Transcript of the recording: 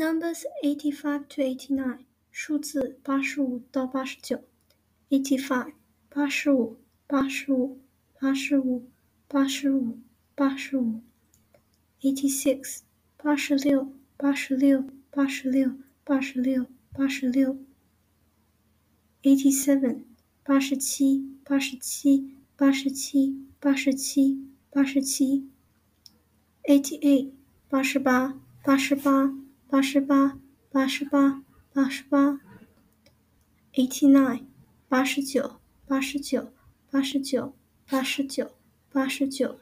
Numbers eighty-five to eighty-nine，数字八十五到八十九。Eighty-five，八十五，八十五，八十五，八十五，八十五。Eighty-six，八十六，八十六，八十六，八十六，八十六。Eighty-seven，八十七，八十七，八十七，八十七，八十七。Eighty-eight，八十八，八十八。八十八，八十八，八十八。Eighty-nine，八十九，八十九，八十九，八十九，八十九。